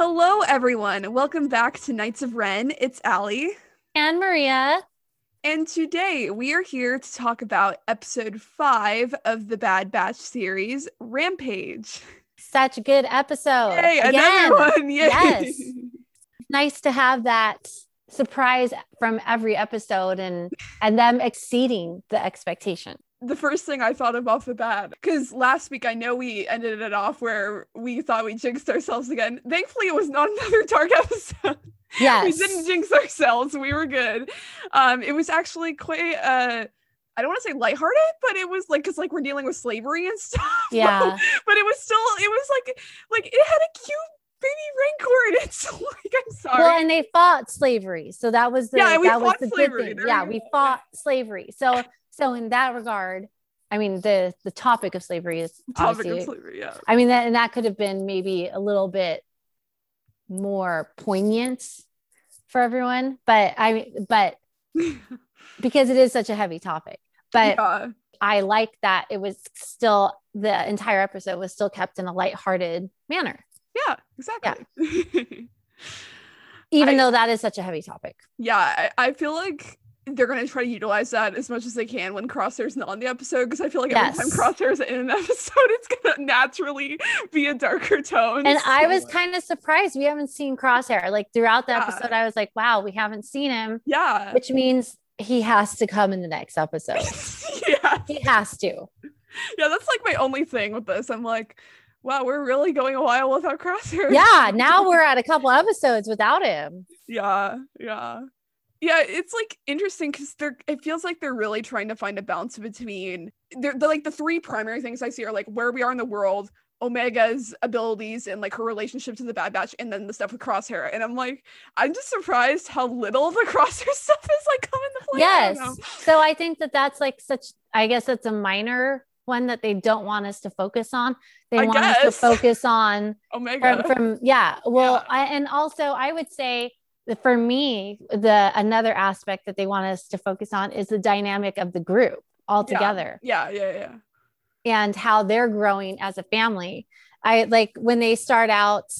Hello, everyone. Welcome back to Knights of Ren. It's Ally. And Maria. And today we are here to talk about episode five of the Bad Batch series, Rampage. Such a good episode. Yay, Again. another one. Yay. Yes. Nice to have that surprise from every episode and and them exceeding the expectation. The first thing I thought of off the bat, because last week I know we ended it off where we thought we jinxed ourselves again. Thankfully, it was not another dark episode. Yes. we didn't jinx ourselves. We were good. Um, it was actually quite uh I don't want to say lighthearted, but it was like because like we're dealing with slavery and stuff. Yeah. but it was still it was like like it had a cute baby rancor and it's like I'm sorry. Well, and they fought slavery. So that was the Yeah, we that was fought the slavery. good There thing. Yeah, you we fought slavery. So so in that regard, I mean the the topic of slavery is Topic of obviously slavery, yeah. I mean that and that could have been maybe a little bit more poignant for everyone, but I but because it is such a heavy topic. But yeah. I like that it was still the entire episode was still kept in a lighthearted manner, Yeah, exactly. even I- though that is such a heavy topic. yeah, I, I feel like they're gonna try to utilize that as much as they can when Crosshair's not on the episode because I feel like every time Crosshair's in an episode, it's gonna naturally be a darker tone. And I was kind of surprised we haven't seen Crosshair. Like throughout the Yeah. episode, I was like, wow, we haven't seen him, yeah, which means he has to come in the next episode. yeah, he has to. yeah. That's like my only thing with this. I'm like, wow, we're really going a while without Crosshair. Yeah, now we're at a couple episodes without him. Yeah, yeah. Yeah, it's like interesting because they're it feels like they're really trying to find a balance between they're, they're like the three primary things I see are like where we are in the world, Omega's abilities and like her relationship to the Bad Batch, and then the stuff with Crosshair. And I'm like, I'm just surprised how little the Crosshair stuff is like coming to play. Yes. know. So I think that that's like such, I guess that's a minor one that they don't want us to focus on. They I want us to focus on Omega. from, from yeah. Well, Yeah. I, and also I would say that for me, the another aspect that they want us to focus on is the dynamic of the group all Yeah. together yeah, yeah, yeah. and how they're growing as a family. I like when they start out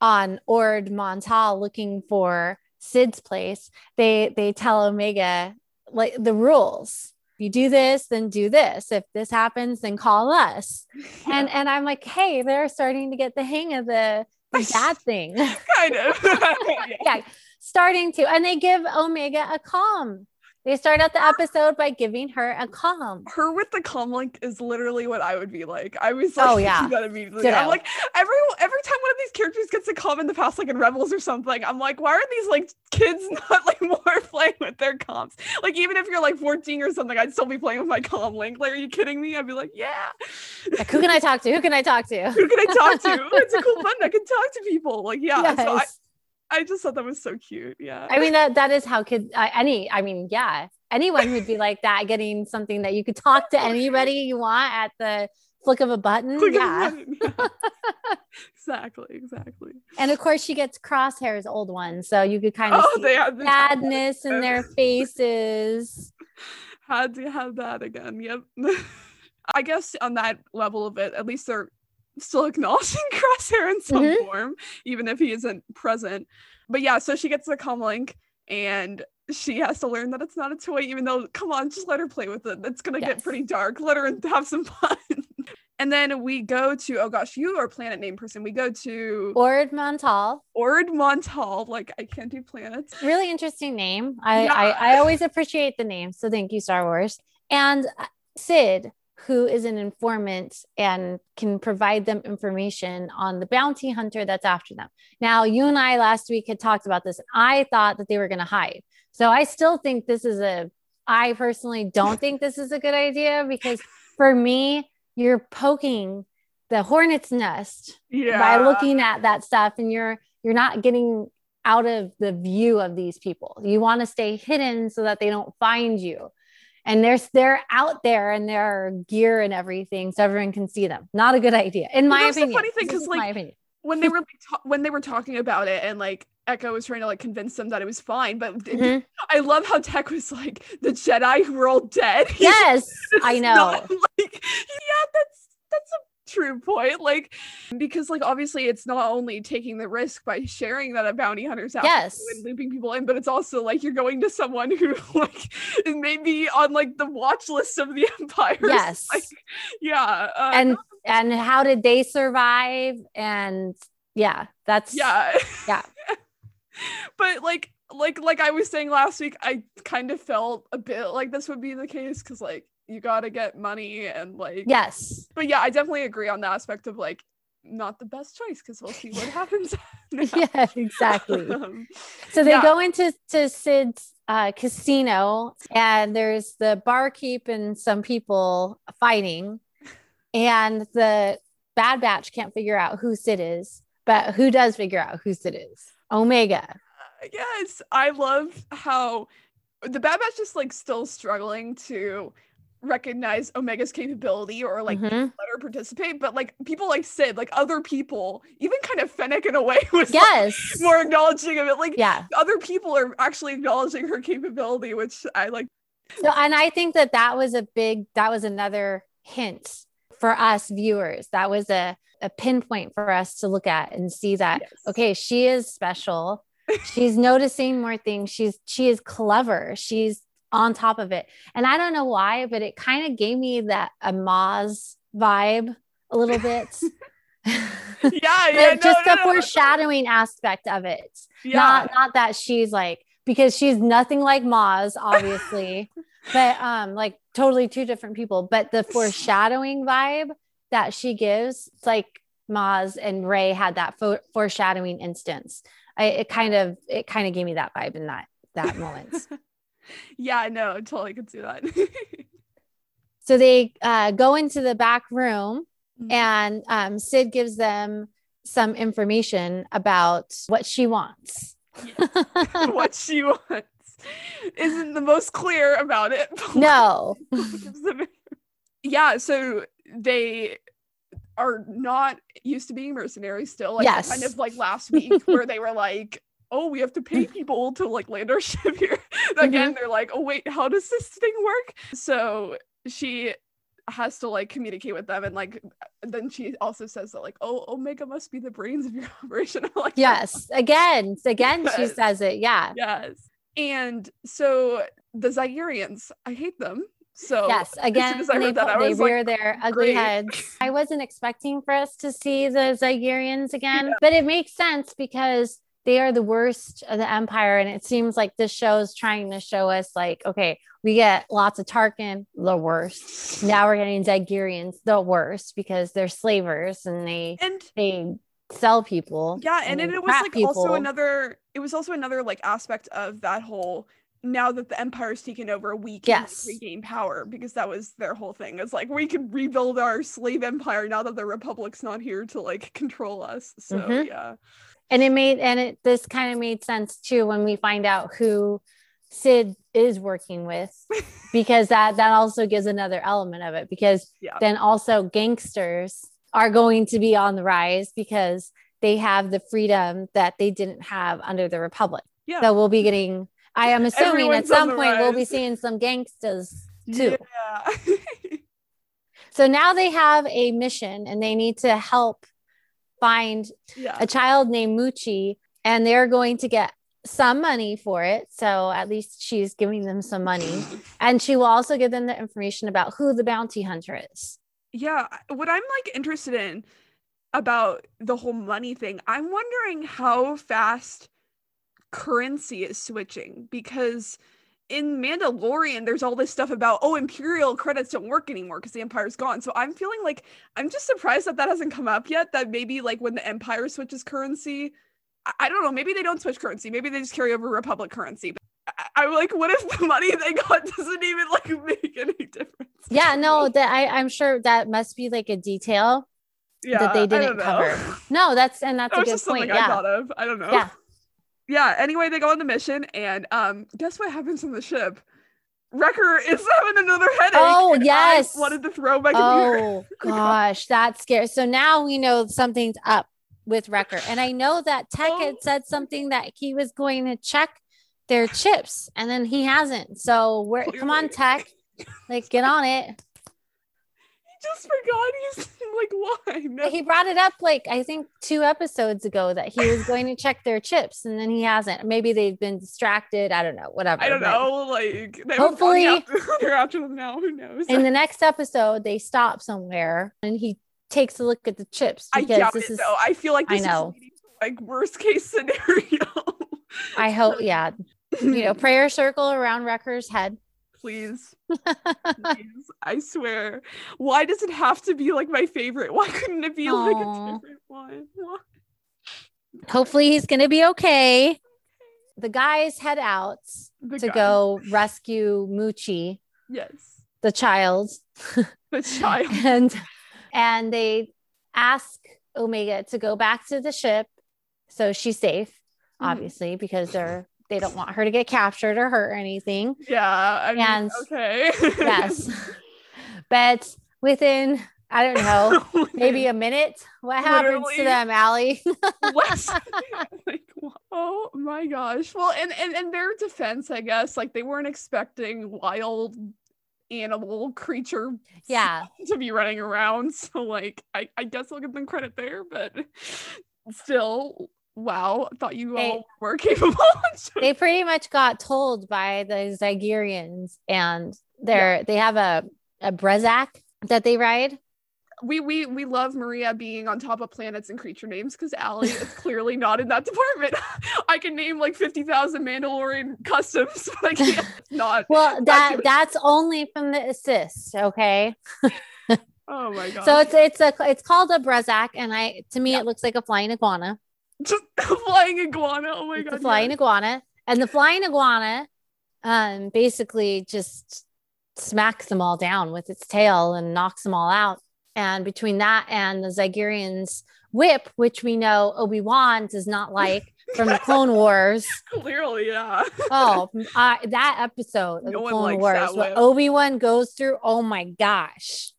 on Ord Mantell looking for Cid's place, they they tell Omega like the rules. If you do this, then do this. If this happens, then call us. And and I'm like, hey, they're starting to get the hang of the, the bad thing. kind of. yeah. yeah, starting to. And they give Omega a comm. They start out the episode by giving her a comm. her with the comm link is literally what I would be like. I was oh, like, Oh, yeah. that immediately. Ditto. I'm like, every every time one of these characters gets a comm in the past, like in Rebels or something, I'm like, why are these like kids not like more playing with their comms? Like, even if you're like 14 or something, I'd still be playing with my comm link. Like, are you kidding me? I'd be like, yeah. Like, who can I talk to? Who can I talk to? Who can I talk to? It's a cool button. I can talk to people. Like, yeah. So I, Yes. I just thought that was so cute. Yeah. I mean that that is how kids uh, any I mean yeah anyone would be like that getting something that you could talk to anybody you want at the flick of a button of a yeah button. Yeah. exactly. Exactly. and of course she gets crosshairs old ones so you could kind of Oh, see they had sadness in their faces had to have that again. Yep. I guess on that level of it, at least they're still acknowledging Crosshair in some Mhm. form, even if he isn't present. But yeah, so she gets the comm link and she has to learn that it's not a toy, even though, come on, just let her play with it. It's gonna get pretty dark. Let her have some fun. and then we go to, oh gosh, you are a planet name person. We go to Ord Mantell Ord Mantell. Like, I can't do planets. really interesting name I, Yeah. I I always appreciate the name so thank you Star Wars and uh, Cid who is an informant and can provide them information on the bounty hunter that's after them. Now, you and I last week had talked about this. I thought that they were going to hide. So I still think this is a, I personally don't think this is a good idea because for me, you're poking the hornet's nest Yeah. by looking at that stuff and you're, you're not getting out of the view of these people. You want to stay hidden so that they don't find you and they're they're out there and their gear and everything so everyone can see them not a good idea in my that's the opinion funny thing, because like, when they were like, ta- when they were talking about it and like Echo was trying to like convince them that it was fine, but Mhm. I love how Tech was like the Jedi who were all dead. Yes i know not, like, yeah, that's that's a true point. Like, because like obviously it's not only taking the risk by sharing that a bounty hunter's out Yes. and looping people in, but it's also like you're going to someone who like is maybe on like the watch list of the empire. Yes. Like, yeah. Uh, and and how did they survive? And yeah, that's yeah. Yeah. but like like like I was saying last week, I kind of felt a bit like this would be the case because like you gotta get money and like yes. but yeah, I definitely agree on the aspect of like not the best choice because we'll see what happens. Yeah, exactly. Um, So they Yeah. go into to Cid's uh, casino, and there's the barkeep and some people fighting, and the Bad Batch can't figure out who Cid is, but who does figure out who Cid is? Omega. yes, I love how the Bad Batch is like still struggling to recognize Omega's capability or like Mhm. let her participate, but like people like Cid, like other people, even kind of Fennec in a way was like, Yes. more acknowledging of it. Like yeah. other people are actually acknowledging her capability, which I like. So, and I think that that was a big, that was another hint for us viewers. That was a, a pinpoint for us to look at and see that, Yes. okay, she is special. She's noticing more things. She's, she is clever. She's on top of it. And I don't know why, but it kind of gave me that a Maz vibe a little bit. Yeah, yeah, no, just no, the no, foreshadowing aspect of it yeah. not not that she's like because she's nothing like Maz, obviously, but um, like totally two different people. But the foreshadowing vibe that she gives, it's like Maz and Rey had that fo- foreshadowing instance. I, it kind of it kind of gave me that vibe in that that moment. Yeah, no, totally could see that. so they uh, go into the back room Mhm. and um, Cid gives them some information about what she wants. what she wants isn't the most clear about it. no. yeah, so they are not used to being mercenaries still. Like Yes. kind of like last week where they were like, oh, we have to pay mm-hmm. people to like land our ship here. Again, mm-hmm. they're like, oh wait, how does this thing work? So she has to like communicate with them and like then she also says that like oh omega must be the brains of your operation like Yes. Again, again, she says it. Yeah. Yes. And so the Zygerians, I hate them. So Yes. Again, as I they, that, they like, their ugly great. heads. I wasn't expecting for us to see the Zygerians again, but it makes sense because they are the worst of the Empire. And it seems like this show is trying to show us, like, okay, we get lots of Tarkin, the worst. Now we're getting Zygerians, the worst, because they're slavers and they and they sell people. yeah, and, they it, was like also another it was also another like aspect of that whole now that the empire's taken over, we can Yes. regain power because that was their whole thing. It's like we can rebuild our slave empire now that the republic's not here to like control us. So Mhm. yeah. And it made and it this kind of made sense too when we find out who Cid is working with because that that also gives another element of it because Yeah. then also gangsters are going to be on the rise because they have the freedom that they didn't have under the republic Yeah. so we'll be getting i am assuming Everyone's at some point we'll be seeing some gangsters too Yeah. so now they have a mission and they need to help find yeah. a child named Muchi, and they're going to get some money for it. So at least she's giving them some money. And she will also give them the information about who the bounty hunter is. Yeah, what I'm like interested in about the whole money thing, I'm wondering how fast currency is switching because in Mandalorian, there's all this stuff about oh, imperial credits don't work anymore because the empire's gone. So I'm feeling like I'm just surprised that that hasn't come up yet. That maybe like when the empire switches currency, I, I don't know. Maybe they don't switch currency. Maybe they just carry over republic currency. But I, I'm like, what if the money they got doesn't even like make any difference? Yeah, no, that I, I'm sure that must be like a detail. yeah, they didn't cover. No, that's and that's that a good just something point. I thought of. I don't know. Yeah. Yeah. Anyway, they go on the mission, and um, guess what happens on the ship? Wrecker is having another headache. Oh, and I yes. wanted to throw my computer. Oh gosh, that's scary. So now we know something's up with Wrecker. And I know that Tech Oh. had said something that he was going to check their chips and then he hasn't. So we're come on, Tech. Like get on it. He just forgot he's like why no. He brought it up like I think two episodes ago that he was going to check their chips and then he hasn't. Maybe they've been distracted. I don't know. Whatever. I don't know. Like they Hopefully- after, they're after them now. Who knows? In the next episode, they stop somewhere and he takes a look at the chips I because doubt this it is. though. I feel like I this know. to, like worst case scenario. I hope, yeah, you know, prayer circle around Wrecker's head. Please, please. I swear. Why does it have to be like my favorite? Why couldn't it be like a different one? Why? Hopefully, he's going to be okay. The guys head out The to guy. go rescue Muchi, Yes. the child, The child. and and they ask Omega to go back to the ship so she's safe, Mhm. obviously, because they're they don't want her to get captured or hurt or anything. Yeah. I mean, And- okay. Yes. but within I don't know, maybe a minute, what happens to them, Ally? like oh my gosh well and and in their defense i guess like they weren't expecting wild animal creature yeah. to be running around so like i i guess i'll give them credit there but still wow I thought you They- all were capable They pretty much got told by the Zygerians and they're they have a a Brezak that they ride. we we we love maria being on top of planets and creature names because Ally is clearly not in that department i can name like 50000 mandalorian customs but i can't not Well, Not that that's only from the assist, okay? oh my god So it's it's a it's called a Brezak, and I to me Yeah. it looks like a flying iguana. Just a flying iguana. Oh my it's god. a flying yes. iguana, and the flying iguana, um, basically just smacks them all down with its tail and knocks them all out. And between that and the Zygerians' whip, which we know Obi Wan does not like from the Clone Wars. Clearly, yeah. Oh, uh, that episode of No the Clone Wars, what. Obi Wan goes through. Oh my gosh,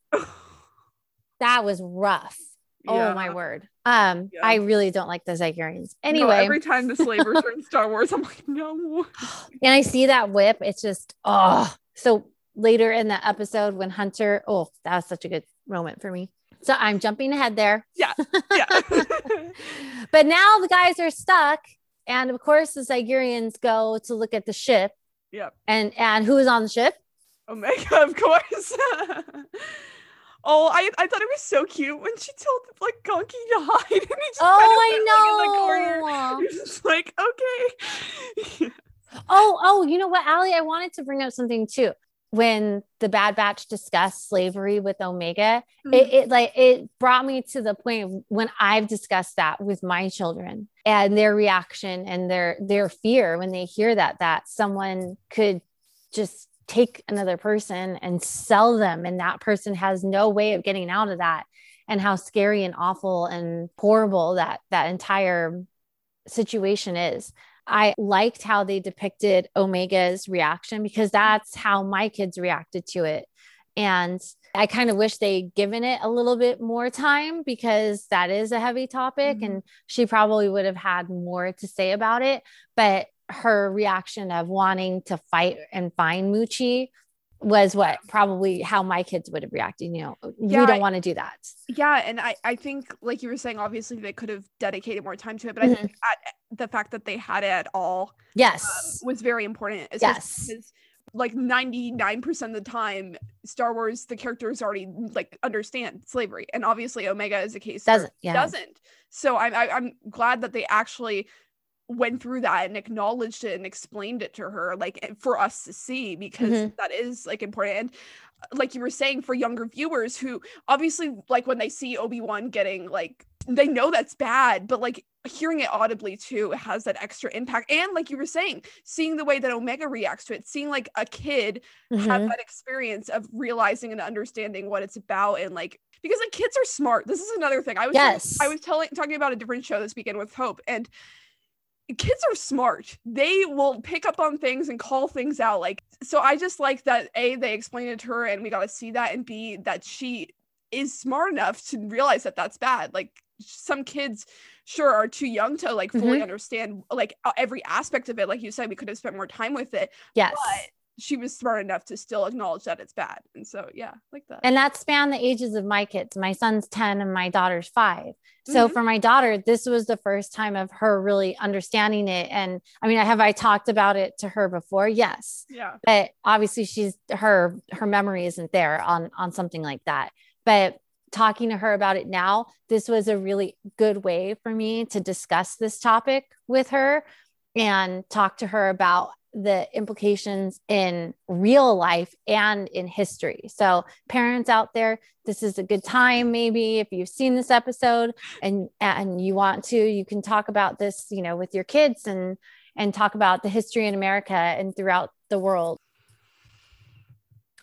that was rough. Yeah. Oh my word. Um, Yeah. I really don't like the Zygerians. No, Anyway, every time the slave returns Star Wars, I'm like, no. and I see that whip, it's just oh. So later in the episode when Hunter, oh, that was such a good moment for me. So I'm jumping ahead there. Yeah. Yeah. but now the guys are stuck, and of course the Zygerians go to look at the ship, Yeah. and and who is on the ship? Omega, of course. oh, I, I thought it was so cute when she told like Gonky to hide and he just Oh, kind of I went, like, in the corner. know. You're just like, okay. Oh, oh, you know what, Ally? I wanted to bring up something too. When the Bad Batch discussed slavery with Omega, hmm. it, it like it brought me to the point when I've discussed that with my children and their reaction and their their fear when they hear that that someone could just take another person and sell them and that person has no way of getting out of that and how scary and awful and horrible that that entire situation is. I liked how they depicted Omega's reaction because that's how my kids reacted to it. And I kind of wish they'd given it a little bit more time because that is a heavy topic Mhm. and she probably would have had more to say about it. But her reaction of wanting to fight and find Muchi was what probably how my kids would have reacted. You know, Yeah, we don't want to do that. Yeah, and I, I think like you were saying, obviously they could have dedicated more time to it, but I Mm-hmm. think at, the fact that they had it at all Yes. was very important. Yes. because, like 99% of the time, Star Wars, the characters already like understand slavery. And obviously Omega is a case Doesn't. Yeah. doesn't. So I'm I, I'm glad that they actually went through that and acknowledged it and explained it to her, like eh, for us to see, because Mhm. that is like important. And uh, like you were saying, for younger viewers who obviously like when they see Obi-Wan getting like they know that's bad, but like hearing it audibly too has that extra impact. And like you were saying, seeing the way that Omega reacts to it, seeing like a kid Mhm. have that experience of realizing and understanding what it's about and like because like kids are smart this is another thing i was Yes. i was telling talking about a different show this weekend with hope and kids are smart they will pick up on things and call things out like so i just like that a they explained it to her and we got to see that and b that she is smart enough to realize that that's bad like some kids sure are too young to like fully Mhm. understand like every aspect of it like you said we could have spent more time with it Yes. but she was smart enough to still acknowledge that it's bad. And so yeah, like that. And that spanned the ages of my kids. My son's 10 and my daughter's five. So Mhm. for my daughter, this was the first time of her really understanding it. And I mean, have I talked about it to her before? Yes. yeah. But obviously she's her her memory isn't there on on something like that. But talking to her about it now, this was a really good way for me to discuss this topic with her and talk to her about the implications in real life and in history. So, parents out there, this is a good time maybe if you've seen this episode and and you want to, you can talk about this, you know, with your kids and and talk about the history in America and throughout the world.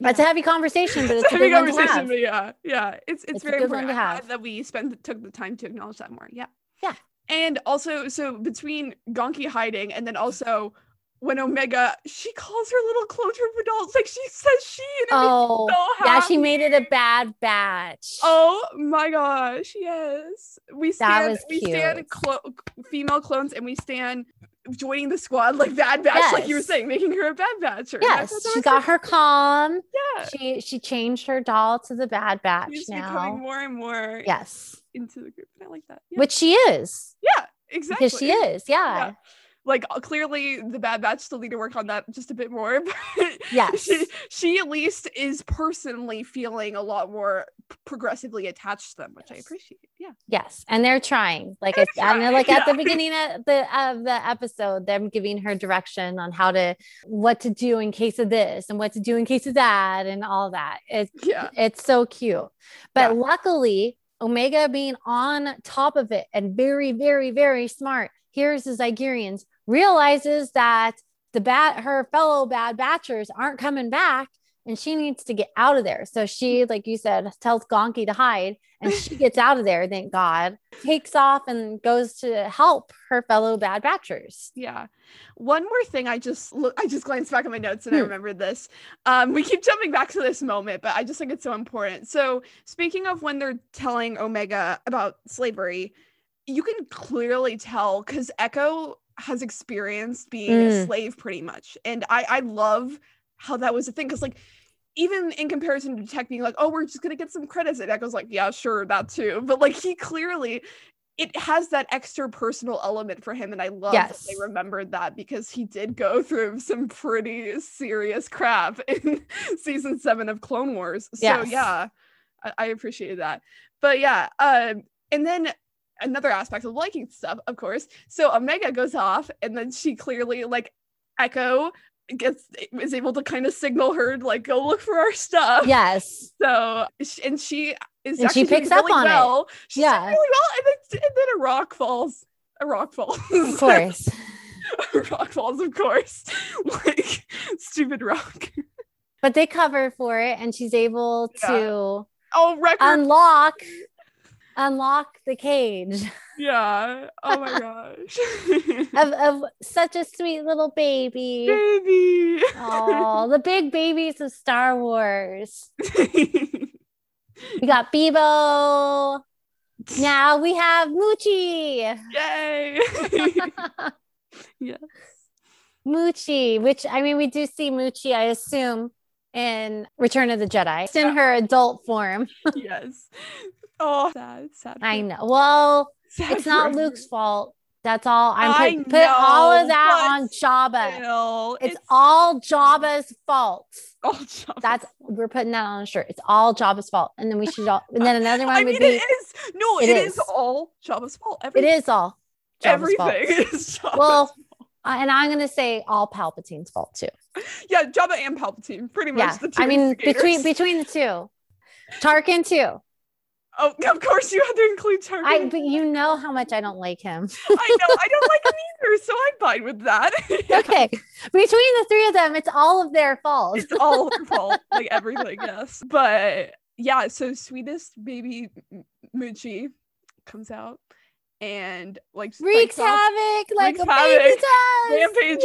That's a heavy conversation, but it's, It's a a big good one to conversation, but yeah, yeah, it's it's, It's very important to have. that we spent took the time to acknowledge that more. Yeah, Yeah. and also so between Gonky hiding and then also when Omega she calls her little clone trooper adults like she says she Oh, so yeah, she made it a bad batch. Oh my gosh, yes. We stand we stand clo- female clones and we stand joining the squad like Bad Batch, like you were saying, making her a Bad Batcher. And yes, she got her comm. Yeah. She she changed her doll to the bad batch She's now. becoming more and more yes, into the group. And I like that. Yeah, which she is yeah exactly. because she is. Yeah. Yeah. Like uh, clearly the Bad Batch still need to work on that just a bit more. But Yes. she, she at least is personally feeling a lot more progressively attached to them, which I appreciate. Yeah. Yes, and they're trying. Like I, They're I know, like at the beginning of the of the episode, them giving her direction on how to what to do in case of this and what to do in case of that and all that. It's Yeah. it's so cute. But Yeah. luckily, Omega being on top of it and very, very, very smart, hears the Zygerians, realizes that the bat her fellow bad batchers aren't coming back and she needs to get out of there. So she, like you said, tells Gonky to hide and she gets out of there, thank God, takes off and goes to help her fellow bad batchers. Yeah. One more thing I just look I just glanced back at my notes and I Hmm. remembered this. Um we keep jumping back to this moment, but I just think it's so important. So speaking of when they're telling Omega about slavery, you can clearly tell because Echo has experienced being a Mm. slave pretty much. And I I love how that was a thing because like even in comparison to Tech being like, oh, we're just gonna get some credits, and Echo's like, yeah, sure, that too. But like he clearly it has that extra personal element for him, and I love that they remembered that because he did go through some pretty serious crap in season seven of Clone Wars. So Yes. yeah, I, I appreciated that. But yeah, um, and then another aspect of liking stuff, of course. So Omega goes off, and then she clearly like Echo gets is able to kind of signal her like go look for our stuff. Yes. So and she is And she actually picks up really on it. She's Yeah. really well, and then, and then a rock falls. A rock falls. Of course. rock falls, of course. like stupid rock. but they cover for it and she's able Yeah. to Oh, record. unlock unlock the cage yeah. Oh my gosh. of, of such a sweet little baby. Baby. Oh, the big babies of Star Wars. We got Bebo. Now we have Muchi. Yay. yes. Muchi, which I mean, we do see Muchi, I assume, in Return of the Jedi. It's in her adult form. Yes. Oh, sad. Sad. I know. Well, sad it's not Luke's fault. That's all. I'm I put, put all of that on Jabba. Still, It's, all Jabba's fault. all Jabba's That's fault. we're putting that on a shirt. It's all Jabba's fault. And then we should all and then another one I would mean, be it is. No, It it is. is. all Jabba's fault. it Everything, is all Jabba's fault. everything is Jabba's Well, uh, and I'm gonna say all Palpatine's fault too. yeah, Jabba and Palpatine, pretty much Yeah. the two I mean between between the two. Tarkin too. Oh, of course you had to include Tarkin. I but you know how much I don't like him. I know. I don't like him either, so I'm fine with that. okay. Between the three of them, it's all of their fault. it's all her fault, like everything. Yes, but yeah. So sweetest baby Muchi comes out and like Wreaks fights off havoc like wreaks a havoc. does. rampage.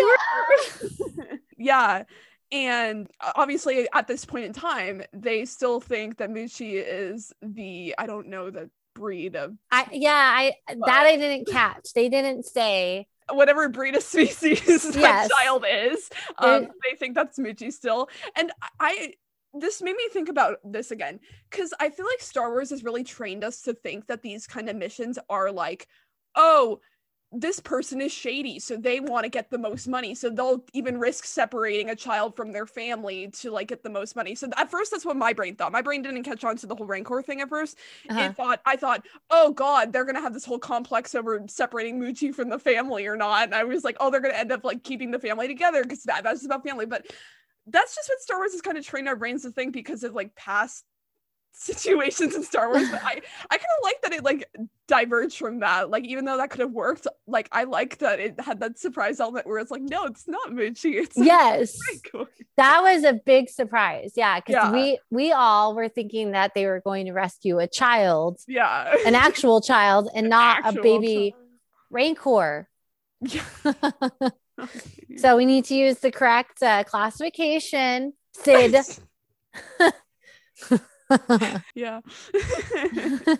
Yeah. yeah. And uh, obviously, at this point in time, they still think that Muchi is the I don't know the breed of I yeah, I that I didn't catch. They didn't say whatever breed of species that Yes. child is. Um, they think that's Muchi still. And I this made me think about this again because I feel like Star Wars has really trained us to think that these kind of missions are like, oh, this person is shady, so they want to get the most money, so they'll even risk separating a child from their family to like get the most money. So at first, that's what my brain thought. My brain didn't catch on to the whole Rancor thing at 1st Uh-huh. It thought I thought, oh god, they're gonna have this whole complex over separating Muchi from the family or not. And I was like, oh, they're gonna end up like keeping the family together because that, that's just about family. But that's just what Star Wars has kind of trained our brains to think because of like past situations in Star Wars. But I I kind of like that it like diverged from that. Like even though that could have worked, like I like that it had that surprise element where it's like, no, it's not Muchi. It's yes. Rancor. That was a big surprise. Yeah, because Yeah. we we all were thinking that they were going to rescue a child, Yeah. an actual child, and not a baby child. rancor. Yeah. So we need to use the correct uh, classification. Cid. yeah.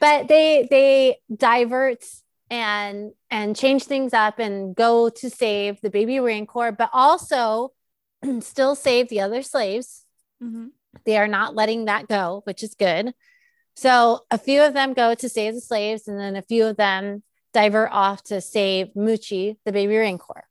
but they they divert and and change things up and go to save the baby rancor, but also still save the other slaves. Mm-hmm. They are not letting that go, which is good. So a few of them go to save the slaves, and then a few of them divert off to save Muchi, the baby rancor.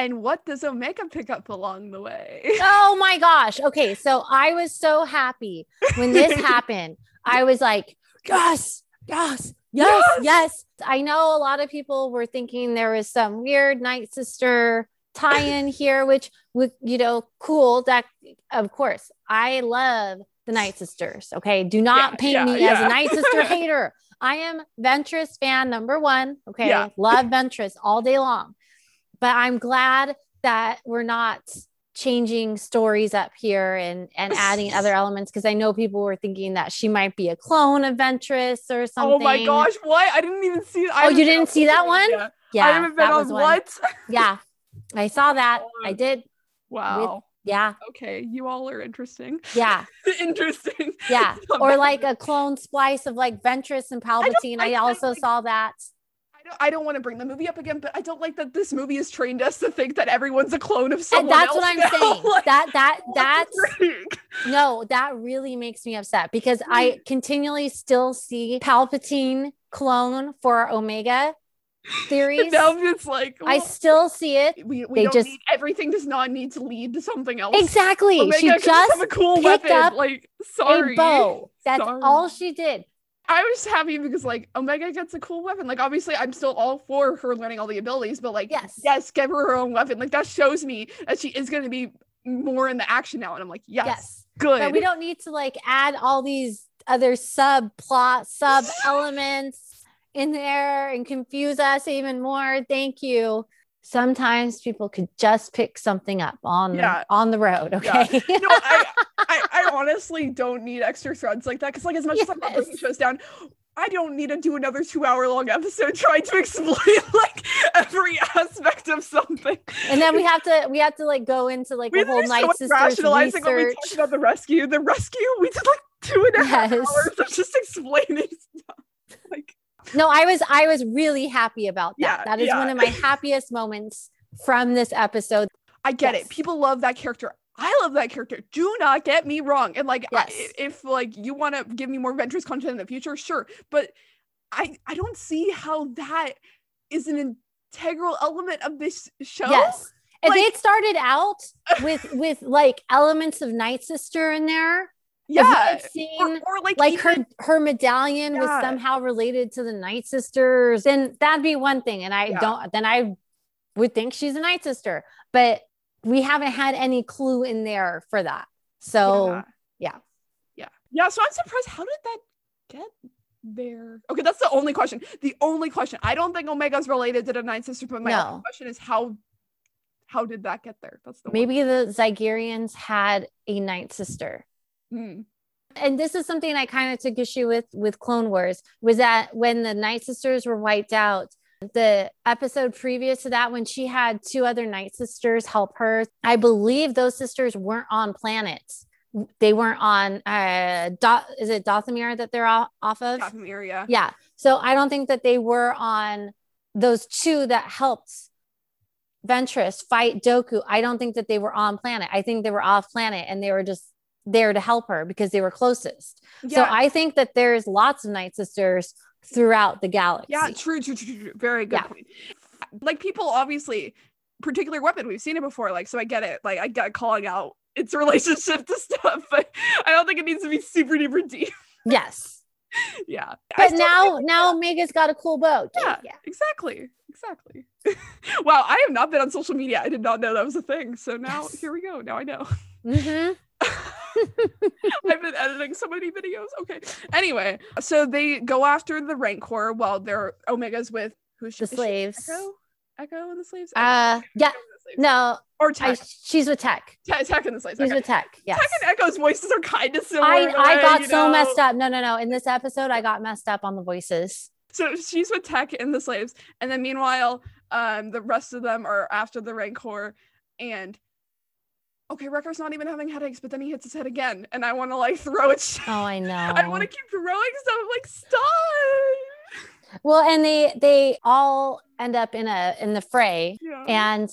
And what does Omega pick up along the way? Oh my gosh. Okay. So I was so happy when this happened. I was like, yes, yes, yes, Yes! yes. I know a lot of people were thinking there was some weird Night Sister tie in here, which would, you know, cool. That, of course, I love the Night Sisters. Okay. Do not Yeah, paint yeah, me as a Night Sister hater. I am Ventress fan number one. Okay. Yeah. Love Ventress all day long. But I'm glad that we're not changing stories up here and and adding other elements because I know people were thinking that she might be a clone of Ventress or something. Oh my gosh, what? I didn't even see oh, I Oh, you didn't see that one? media. Yeah, I haven't been on what? Yeah, I saw that. I um, did. Wow. Yeah, okay, you all are interesting. yeah, interesting. yeah. Or like a clone splice of like Ventress and Palpatine. I, I don't also like- saw that. I don't, want to bring the movie up again, but I don't like that this movie has trained us to think that everyone's a clone of someone And that's what I'm now. saying. Like, that that that's? No, that really makes me upset because I mm. continually still see Palpatine clone for Omega theories. Now it's like I still see it. we, we they don't just- need everything does not need to lead to something else. Exactly. Omega she just have a cool picked weapon. up like sorry. a bow. That's Sorry. all she did. I was happy because like Omega gets a cool weapon. Like obviously I'm still all for her learning all the abilities, but like Yes. yes, give her her own weapon. Like that shows me that she is gonna be more in the action now. And I'm like, yes, Yes. good. But we don't need to like add all these other sub subplot, sub elements in there and confuse us even more. Thank you. Sometimes people could just pick something up on Yeah. the, on the road. Yeah. Okay. no, I, I I honestly don't need extra threads like that because like as much as I'm breaking shows down, I don't need to do another two hour long episode trying to explain like every aspect of something. and then we have to we have to like go into like we a whole so night sisters rationalizing when we talked about the rescue. The rescue, we did like two and a half Yes. hours of just explaining stuff. Like No, I was I was really happy about that. Yeah, that is yeah. one of my happiest moments from this episode. I get Yes. it. People love that character. I love that character. Do not get me wrong. And like, I- if like you want to give me more Ventress content in the future, sure. But I I don't see how that is an integral element of this show. Yes. If Like- they had started out with with like elements of Night Sister in there, if Yeah. seen Or, or like, like even- her her medallion was somehow related to the Night Sisters, then that'd be one thing. And I Yeah. don't then I would think she's a Night Sister. But we haven't had any clue in there for that. So yeah. yeah. Yeah. Yeah. So I'm surprised. How did that get there? Okay, that's the only question. The only question. I don't think Omega's related to the Night Sister, but my No. question is how how did that get there? That's the one. maybe the Zygerians had a Night Sister. Hmm. and this is something I kind of took issue with with Clone Wars was that when the Night Sisters were wiped out, the episode previous to that, when she had two other Night Sisters help her, I believe those sisters weren't on planets. They weren't on uh dot is it Dothamir that they're off, off of? Dathomir, yeah. Yeah. So I don't think that they were on those two that helped Ventress fight Dooku, I don't think that they were on planet. I think they were off planet and they were just there to help her because they were closest. Yeah. So I think that there's lots of Night Sisters throughout the galaxy. Yeah, true, true, true, true. Very good Yeah. point. Like people obviously particular weapon, we've seen it before. Like, so I get it. Like I get calling out its relationship to stuff, but I don't think it needs to be super duper deep. Yes. yeah. But now now Omega's got a cool boat. Yeah, yeah. exactly. Exactly. wow, I have not been on social media. I did not know that was a thing. So now Yes. here we go. Now I know. Mhm. I've been editing so many videos. Okay. Anyway, so they go after the Rancor while they're Omega's with who's The slaves. Echo? Echo and the slaves? Uh yeah. Echo and slaves. No, Or I, she's with Tech. Tech, Tech and the slaves. She's Okay. with Tech. Yes. Tech and Echo's voices are kind of similar. I, I way, got so know? messed up. No, no, no. In this episode, I got messed up on the voices. So she's with Tech and the slaves, and then meanwhile, um, the rest of them are after the Rancor, and okay, Wrecker's not even having headaches, but then he hits his head again, and I want to like throw it. Oh, I know. I want to keep throwing stuff. I'm like, stop. Well, and they they all end up in a in the fray, Yeah. and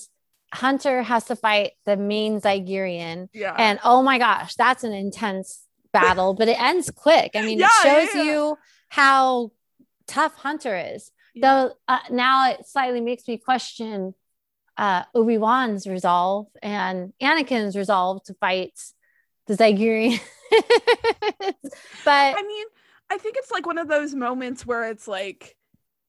Hunter has to fight the main Zygerian. yeah. And oh my gosh, that's an intense battle, but it ends quick. I mean, Yeah, it shows yeah. you how tough Hunter is. Though uh, now it slightly makes me question uh, Obi Wan's resolve and Anakin's resolve to fight the Zygerian. but I mean, I think it's like one of those moments where it's like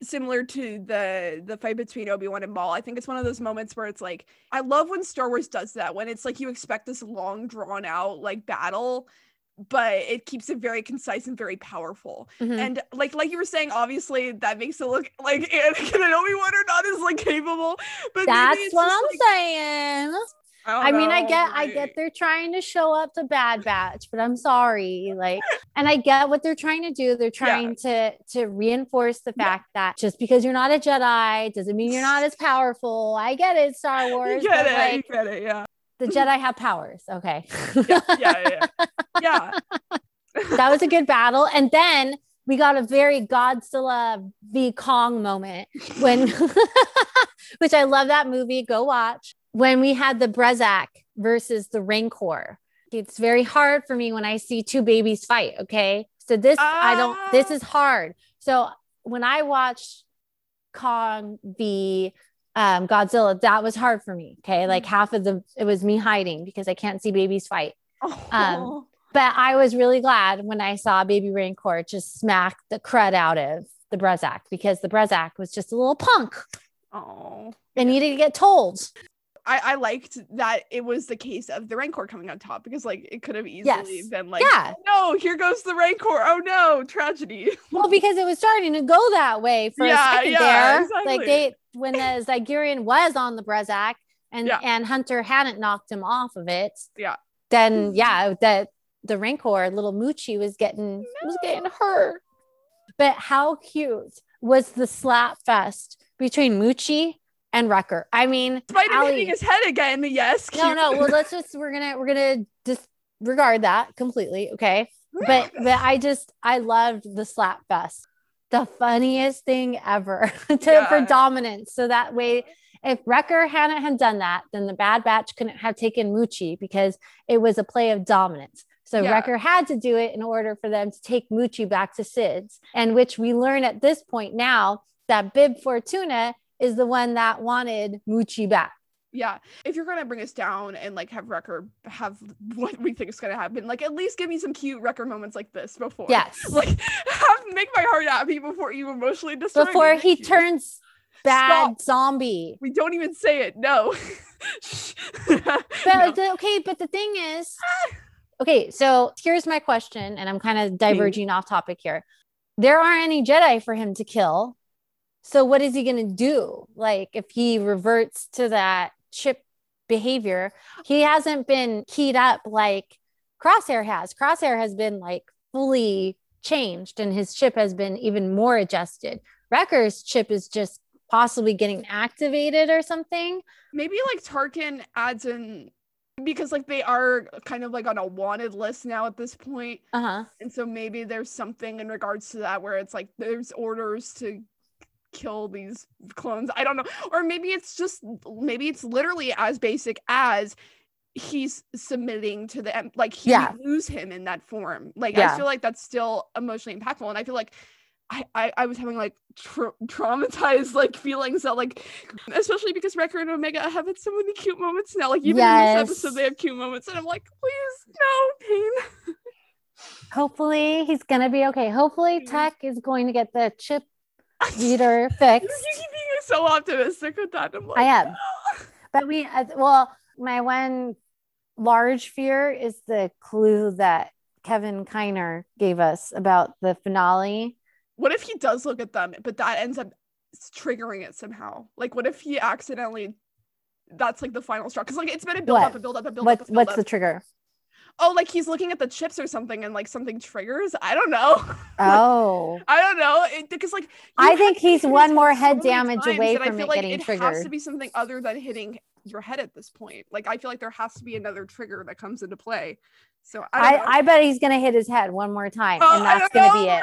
similar to the the fight between Obi-Wan and Maul. I think it's one of those moments where it's like I love when Star Wars does that when it's like you expect this long drawn out like battle but it keeps it very concise and very powerful. Mhm. And like like you were saying obviously that makes it look like Anakin and Obi-Wan are not as like capable but that's what I'm like, saying. don't I mean, I get, I get they're trying to show up the Bad Batch, but I'm sorry, like, and I get what they're trying to do. They're trying to to reinforce the Yeah. fact that just because you're not a Jedi doesn't mean you're not as powerful. I get it, Star Wars. You get it, like you get it, yeah. The Jedi have powers. Okay, Yeah, yeah, yeah. yeah. that was a good battle, and then we got a very Godzilla v Kong moment when, which I love that movie. Go watch when we had the Brezak versus the Rancor. It's very hard for me when I see two babies fight. Okay, so this I don't. This Ah. is hard. So when I watched Kong v um, Godzilla, that was hard for me. Okay, like half of the it was me hiding because I can't see babies fight. Oh. But I was really glad when I saw Baby Rancor just smack the crud out of the Brezak because the Brezak was just a little punk oh. and needed to get told. I, I liked that it was the case of the Rancor coming on top because like it could have easily Yes. been like, Yeah. oh, no, here goes the Rancor. Oh no, tragedy. Well, because it was starting to go that way for Yeah, a second yeah, there. exactly. Like they when the Zygerian was on the Brezak and Yeah. and Hunter hadn't knocked him off of it. Yeah. Then yeah, that the Rancor, little Muchi was getting was getting hurt. But how cute was the slap fest between Muchi and Wrecker? I mean, Despite Ally- hitting his head again, the yes. no, cute. no. Well, let's just we're gonna we're gonna disregard that completely. Okay. But but I just I loved the slap fest. The funniest thing ever to, for dominance. So that way, if Wrecker hadn't had done that, then the Bad Batch couldn't have taken Muchi because it was a play of dominance. So Yeah. Wrecker had to do it in order for them to take Muchi back to Cid's, and which we learn at this point now that Bib Fortuna is the one that wanted Muchi back. yeah. If you're gonna bring us down and like have Wrecker have what we think is gonna happen, like at least give me some cute Wrecker moments like this before. Yes. Like have make my heart happy before you emotionally destroy me. Before he Thank you. turns bad Stop. zombie. We don't even say it. No. But No. the- okay, but the thing is, okay, so here's my question, and I'm kind of diverging off topic here. There aren't any Jedi for him to kill. So what is he gonna do? Like if he reverts to that chip behavior, he hasn't been keyed up like Crosshair has. Crosshair has been like fully changed, and his chip has been even more adjusted. Wrecker's chip is just possibly getting activated or something. maybe like Tarkin adds in because like they are kind of like on a wanted list now at this point. Uh-huh. And so maybe there's something in regards to that where it's like there's orders to kill these clones. I don't know. Or maybe it's just maybe it's literally as basic as he's submitting to the like he Yeah. lose him in that form. Like Yeah. I feel like that's still emotionally impactful. And I feel like I, I, I was having like tra- traumatized like feelings that like especially because Wrecker and Omega have had so many cute moments now. Like even in Yes. this episode they have cute moments and I'm like, please no pain. Hopefully he's gonna be okay. Hopefully. Tech is going to get the chip reader You fixed. keep being so optimistic with that. I'm like, I am. But we, uh, well, my one large fear is the clue that Kevin Kiner gave us about the finale. What if he does look at them, but that ends up triggering it somehow? Like, what if he accidentally? That's like the final straw. Because like it's been a build What? up, a build up, a build What's up, a build what's up. the trigger? Oh, like he's looking at the chips or something, and like something triggers. I don't know. Oh, I don't know. It, because like I think he's one more head many damage away that I from feel it like getting it has to be something other than hitting your head at this point. Like I feel like there has to be another trigger that comes into play. So I I. I bet he's gonna hit his head one more time, Oh, and that's gonna know, be it.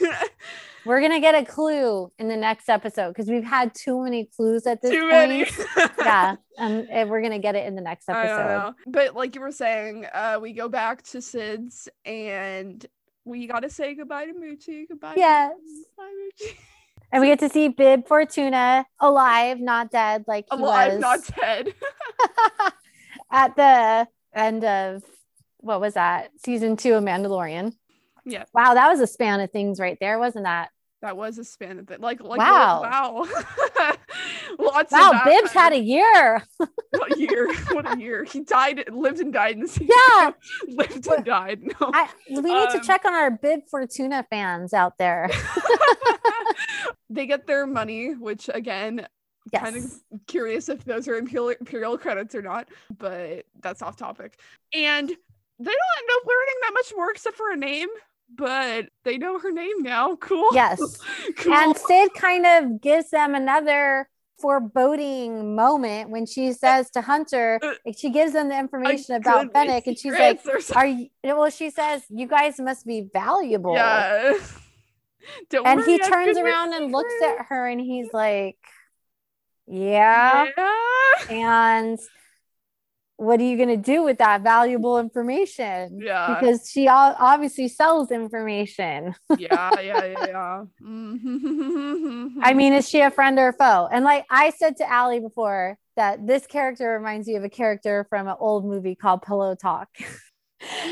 Maria, like We're gonna get a clue in the next episode because we've had too many clues at this too point. many. yeah, and, and we're gonna get it in the next episode. But like you were saying, uh, we go back to Cid's and we gotta say goodbye to Muchi. Goodbye. Yes. Goodbye, Muchi. And we get to see Bib Fortuna alive, not dead, like he Alive, not dead. at the end of what was that season two of Mandalorian. Yeah. Wow, that was a span of things right there, wasn't that? that was a span of it. Like, like Wow. wow. Lots Wow, Bib's had a year. what a year. What a year. He died, lived and died in the season. Yeah. lived and died. No. I, we need to Um, check on our Bib Fortuna fans out there. they get their money, which again, kind of curious if those are imperial, imperial credits or not, but that's off topic. And they don't end up learning that much more except for a name, but they know her name now. Cool. Yes. cool. And Cid kind of gives them another foreboding moment when she says to Hunter, Uh, she gives them the information about good Fennec, and she's like, secrets or something. Are you well? She says, You guys must be valuable. Yeah. Don't And worry, he turns around and looks at her and he's like, Yeah. Yeah. And what are you going to do with that valuable information? Yeah. Because she obviously sells information. yeah, yeah, yeah, yeah. Mhm. I mean, is she a friend or a foe? And like I said to Ally before, that this character reminds me of a character from an old movie called Pillow Talk.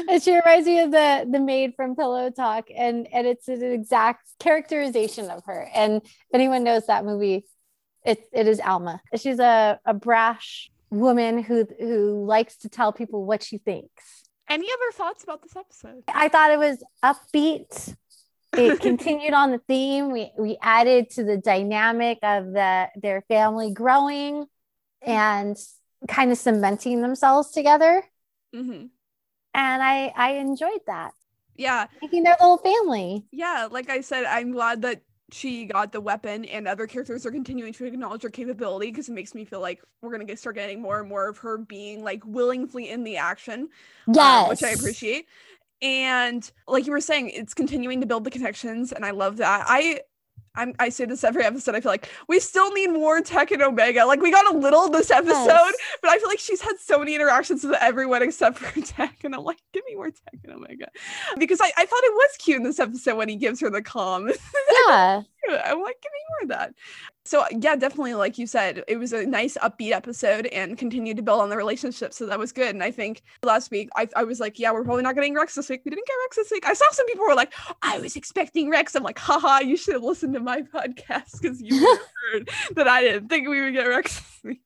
and she reminds me of the the maid from Pillow Talk, and and it's an exact characterization of her. And if anyone knows that movie, it it is Alma. She's a a brash woman who who likes to tell people what she thinks. Any other thoughts about this episode? I thought it was upbeat. It continued on the theme. We we added to the dynamic of the their family growing and kind of cementing themselves together. hmm And I I enjoyed that. Yeah, Making their little family. yeah. Like I said, I'm glad that she got the weapon, and other characters are continuing to acknowledge her capability because it makes me feel like we're gonna get start getting more and more of her being like willingly in the action. um, Yes. which I appreciate. And like you were saying, it's continuing to build the connections, and I love that. I I'm, I say this every episode. I feel like we still need more Tech and Omega. Like we got a little this episode, Yes. but I feel like she's had so many interactions with everyone except for Tech, and I'm like, give me more Tech and Omega, because I, I thought it was cute in this episode when he gives her the comm. Yeah. I'm like, give me more of that. So yeah, definitely, like you said, it was a nice upbeat episode and continued to build on the relationship. So that was good. And I think last week I, I was like, yeah, we're probably not getting Rex this week. We didn't get Rex this week. I saw some people were like, I was expecting Rex. I'm like, haha, you should have listened to my podcast because you heard that I didn't think we would get Rex this week.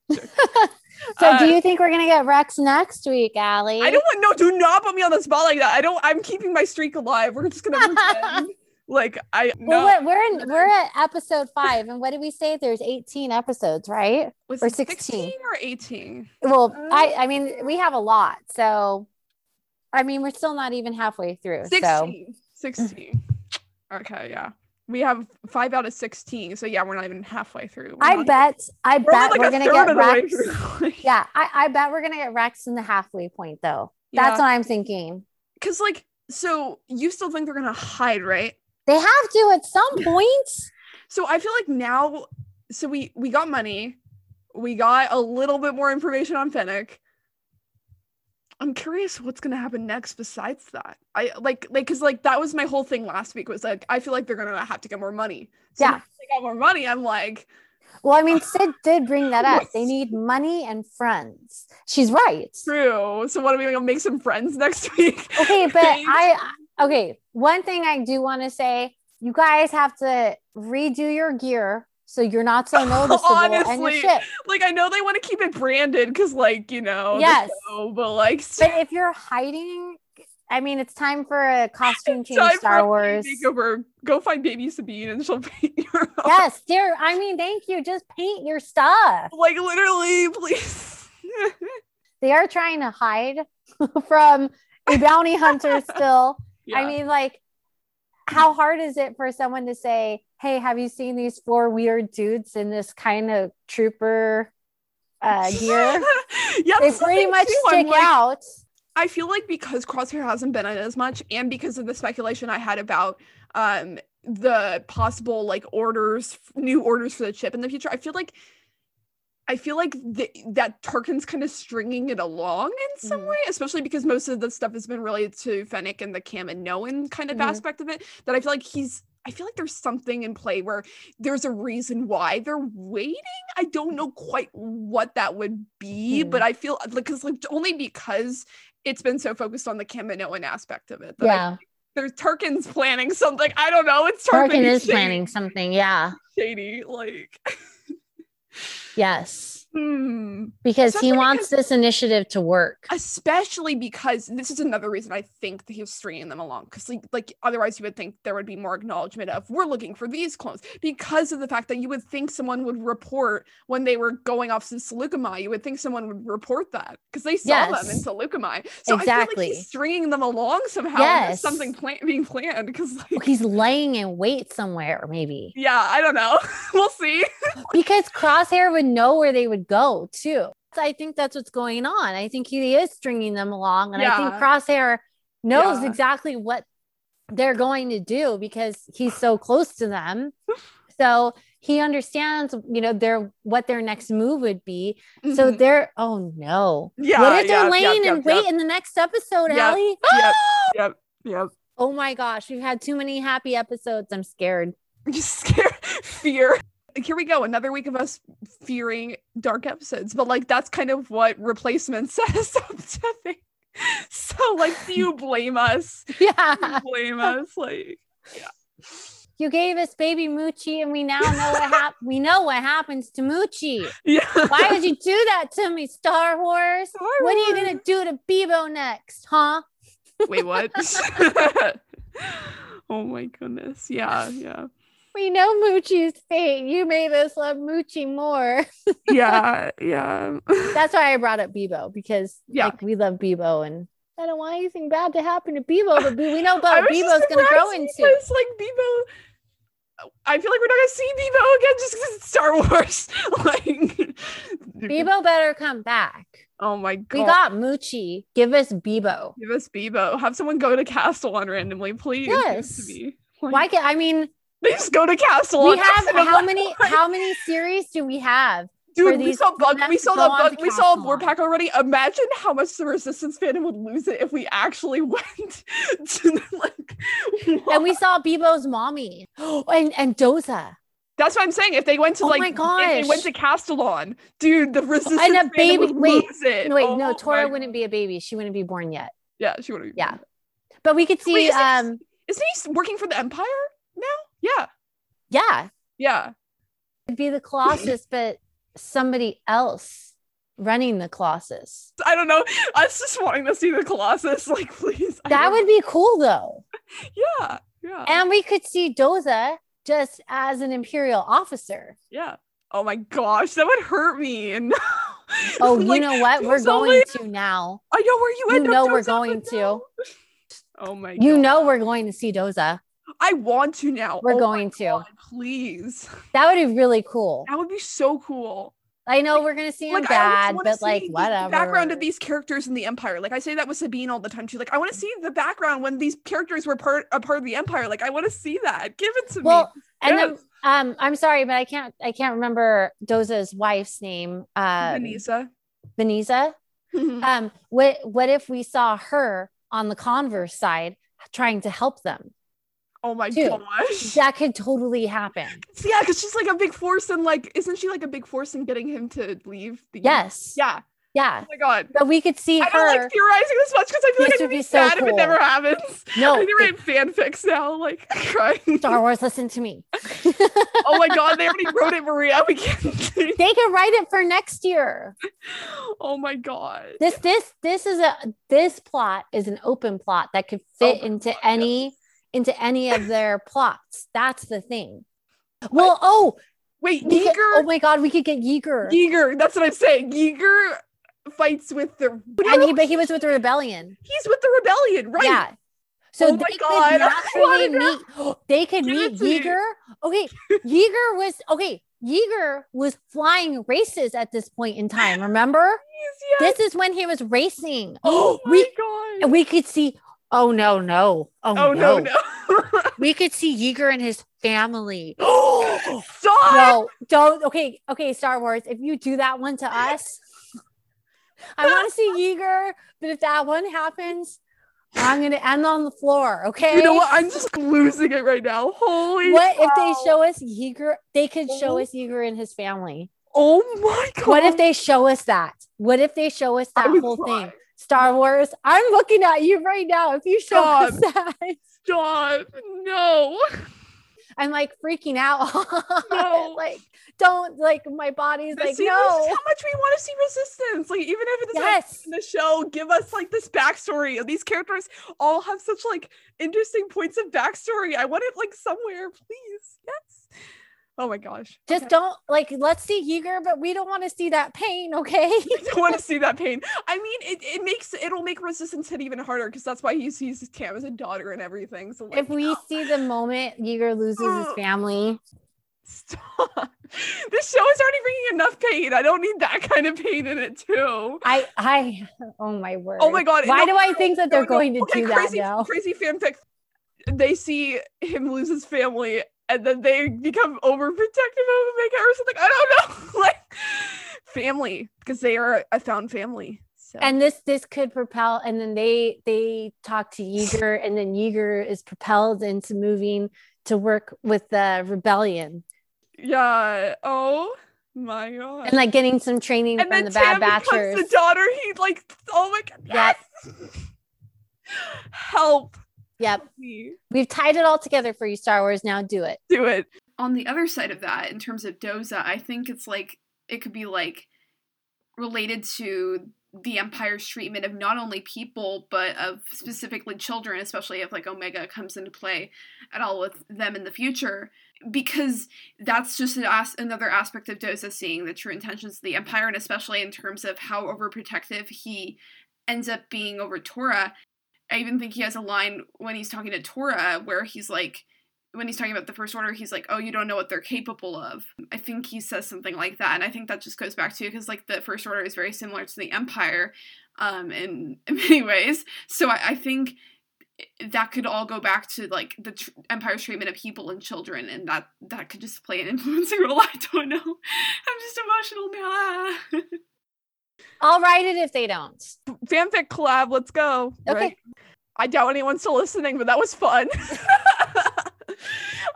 So Uh, do you think we're gonna get Rex next week, Ally? I don't want no, do not put me on the spot like that. I don't I'm keeping my streak alive. We're just gonna pretend. Like I no we're, we're in we're at episode five, and what did we say? There's 18 episodes, right? was or 16. 16 or 18. Well, Uh, I I mean we have a lot, so I mean we're still not even halfway through. So 16. 16. Okay, yeah. We have five out of 16. So yeah, we're not even halfway through. I bet I we're bet we're gonna get of the way Rex. Yeah, I, I bet we're gonna get Rex in the halfway point though. That's yeah. what I'm thinking. Cause like, so you still think they're gonna hide, right? They have to at some point. So I feel like now, so we we got money, we got a little bit more information on Fennec. I'm curious what's gonna happen next besides that. I like like because like that was my whole thing last week was like I feel like they're gonna have to get more money. So Yeah. they got more money. I'm like, Well, I mean, Cid did bring that up. They need money and friends. She's right. true. So what are we gonna make some friends next week? Okay, but I okay. One thing I do want to say, you guys have to redo your gear so you're not so noticeable and your Honestly, like I know they want to keep it branded because like you know Yes. show, but like But if you're hiding, I mean, it's time for a costume change. Star Wars. makeover. Go find baby Sabine and she'll paint your Yes, dear. I mean, thank you. Just paint your stuff. like literally, please. They are trying to hide from a bounty hunter still. I mean, like, how hard is it for someone to say, Hey, have you seen these four weird dudes in this kind of trooper uh, gear? yeah, they pretty much too. Stick like- out. I feel like because Crosshair hasn't been in as much, and because of the speculation I had about um the possible like orders, new orders for the chip in the future, I feel like I feel like the, that Tarkin's kind of stringing it along in some Mhm. way, especially because most of the stuff has been related to Fennec and the Kaminoan kind of Mhm. aspect of it. That I feel like he's. I feel like there's something in play where there's a reason why they're waiting. I don't know quite what that would be, Hmm. but I feel like because like only because it's been so focused on the Kaminoan aspect of it. That I Yeah. there's Tarkin's planning something. I don't know. It's Tarkin, Tarkin is planning something. Yeah. shady. Like, Yes. Hmm. Because he Especially wants this initiative to work. especially because this is another reason I think that he's stringing them along. Because like, like otherwise, you would think there would be more acknowledgement of we're looking for these clones because of the fact that you would think someone would report when they were going off to Saleucami. You would think someone would report that because they saw them in Yes. Saleucami. So I feel like he's stringing them along somehow. Yes. something plan- being planned because like. He's laying in wait somewhere, maybe. Yeah, I don't know. we'll see. because Crosshair would know where they would go too. I think that's what's going on. I think he is stringing them along, and I think Crosshair knows Yeah. exactly what they're going to do because he's so close to them. So he understands, you know, their what their next move would be. So Mhm. they're oh no. yeah, what if they're laying yep, in yep, wait yep, in the next episode, Yep, Ally? yep, yep, yep. Oh my gosh, we've had too many happy episodes. I'm scared. I'm scared fear here we go another week of us fearing dark episodes but like that's kind of what replacement says up to so like do you blame us? Yeah. blame us? Like yeah. You gave us baby Muchi, and we now know what hap- we know what happens to Muchi. yeah. Why would you do that to me, Star Wars? Star What are you gonna do to Bebo next, huh? wait what? Oh my goodness. Yeah yeah We know Muchi's fate. You made us love Muchi more. yeah yeah That's why I brought up Bebo because Yeah. like we love Bebo and I don't want anything bad to happen to Bebo, but we know about Bebo's gonna grow into. because, like Bebo I feel like we're not gonna see Bebo again just because it's Star Wars. like Bebo better come back. Oh my god. We got Muchi. Give us Bebo. Give us Bebo. Have someone go to Castilon randomly, please. Give it to Yes. Like, Why can I mean they just go to Castilon? we have how like, many what? how many series do we have? Dude, we saw bug. We saw that bug. We saw Castilon? Warpack already. Imagine how much the Resistance fandom would lose it if we actually went to like. And we saw Bebo's mommy. and and Doza. That's what I'm saying. If they went to Oh like, my if they went to Castilon, dude, the Resistance And a fandom baby- would wait, lose it. No, wait, Oh no, Torra wouldn't be a baby. She wouldn't be born yet. Yeah, she wouldn't. Yeah. But we could see Wait, isn't he- um Isn't he working for the Empire? Yeah, yeah, yeah. it'd be the Colossus, but somebody else running the Colossus. I don't know. I was just wanting to see the Colossus. Like, please. I That would be cool though. Yeah, yeah, And we could see Doza just as an Imperial officer. yeah. Oh my gosh, that would hurt me. And Oh, you like, know what? We're going late. to now. I know where you You end know we're going to. Oh my. You God. know we're going to see Doza. I want to now. We're Oh going to. God, please. That would be really cool. That would be so cool. I know we're gonna see him Like, bad, but like whatever. background of these characters in the Empire. Like I say that with Sabine all the time. She's like, I want to see the background when these characters were part a part of the Empire. Like I want to see that. Give it to Well, me. and then Yes. Um, I'm sorry, but I can't I can't remember Doza's wife's name. Uh Vanessa. Vanessa. Um, what what if we saw her on the converse side trying to help them? Oh my Dude, gosh. That could totally happen. Yeah, because she's like a big force and like, isn't she like a big force in getting him to leave? The- Yes. Yeah. Yeah. Oh my god. But we could see I her. don't like theorizing this much because I feel This like I'd be, be so sad if it never happens. No, I think write fanfics now, like crying. Star Wars, listen to me. oh my god, they already wrote it, Maria. We can't. They can write it for next year. oh my god. This this this is a this plot is an open plot that could fit oh Open into plot, any into any of their plots. That's the thing. Well, oh, Wait, we could- Yeager. oh my god, we could get Yeager. Yeager. That's what I'm saying. Yeager fights with the. and he, but he was with the rebellion. He's with the rebellion, right? Yeah. So Oh they God, could naturally meet. They could Give meet to me. Yeager. Okay, Yeager was okay. Yeager was flying races at this point in time. Remember, Yes, yes. this is when he was racing. Oh my we god. and we could see. Oh no, no. Oh, oh no, no. no. We could see Yeager and his family. Oh stop. No, don't. Okay, okay, Star Wars. If you do that one to us, I want to see Yeager. But if that one happens, I'm gonna end on the floor. Okay. You know what? I'm just losing it right now. Holy. What if they show us Yeager? They could show Oh. us Yeager and his family. Oh my god. What if they show us that? What if they show us that whole cry. thing? Star Wars. I'm looking at you right now. If you show us Stop. that, Stop. No. I'm like freaking out. No. like, don't like my body's But like, see, no. how much we want to see resistance. Like, even if it's not Yes. in the show, give us like this backstory. These characters all have such like interesting points of backstory. I want it like somewhere, please. Yes. Oh my gosh. Just Okay. don't like let's see Yeager, but we don't want to see that pain, okay? I don't want to see that pain. I mean, it, it makes it'll make resistance hit even harder because that's why he sees Tam as a daughter and everything. So like, if we see the moment Yeager loses his oh. family, stop. This show is already bringing enough pain. I don't need that kind of pain in it too. I I oh my word. Oh my god! Why no, do I think that they're no. going to Okay, do that crazy, now? Crazy fanfic. They see him lose his family, and then they become overprotective of Omega or something. I don't know, like family, because they are a found family. So. And this this could propel, and then they they talk to Yeager, and then Yeager is propelled into moving to work with the rebellion yeah. Oh my god. and like getting some training and from the Bad Tam becomes Batchers. the daughter. He like, oh my god. Yep. Help Yep, we've tied it all together for you, Star Wars. Now do it. do it. on the other side of that, in terms of Doza, I think it's like it could be like related to the Empire's treatment of not only people but of specifically children, especially if like Omega comes into play at all with them in the future, because that's just an as- another aspect of Doza seeing the true intentions of the Empire, and especially in terms of how overprotective he ends up being over Torra. I even think he has a line when he's talking to Torra where he's like, when he's talking about the first order, he's like, "Oh, you don't know what they're capable of." I think he says something like that, and I think that just goes back to because like the first order is very similar to the Empire, um, in, in many ways. So I, I think that could all go back to like the tr- Empire's treatment of people and children, and that that could just play an influencing role. I don't know. I'm just emotional now. I'll write it if they don't. fanfic collab. Let's go. Okay. Right? I doubt anyone's still listening, but that was fun.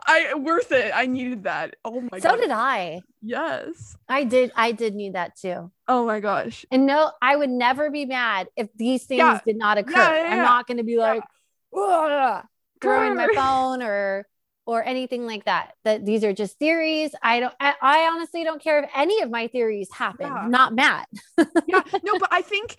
I worth it. I needed that. Oh my so god. So did I. Yes. I did. I did need that too. Oh my gosh. And no, I would never be mad if these things Yeah. did not occur. Yeah, yeah, I'm not going to be like throwing my phone or or anything like that. That these are just theories. I don't. I, I honestly don't care if any of my theories happen. Yeah. Not mad. yeah no but i think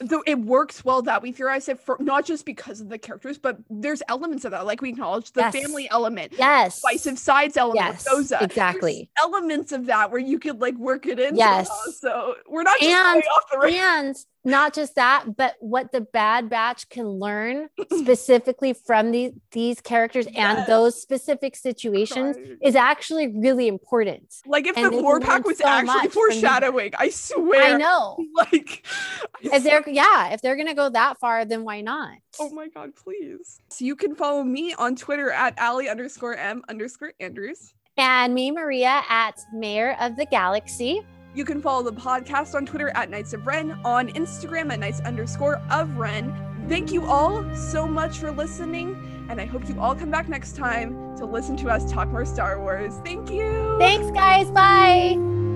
though it works well that we theorize it for not just because of the characters but there's elements of that like we acknowledge the Yes. family element Yes. divisive sides element Yes, Doza. Uh, there's exactly. elements of that where you could like work it in Yes. so we're not just And- going off the rails and not just that, but what the Bad Batch can learn specifically from these these characters and those specific situations is actually really important. like if and the they can lore learn pack was so actually foreshadowing i swear I know. like I If they're yeah, if they're gonna go that far, then why not? Oh my god, please. So you can follow me on Twitter at Ali underscore M underscore Andrews. And me, Maria, at Mayor of the Galaxy. You can follow the podcast on Twitter at Knights of Wren, on Instagram at Knights underscore of Wren. Thank you all so much for listening, and I hope you all come back next time to listen to us talk more Star Wars. Thank you. Thanks, guys. Bye.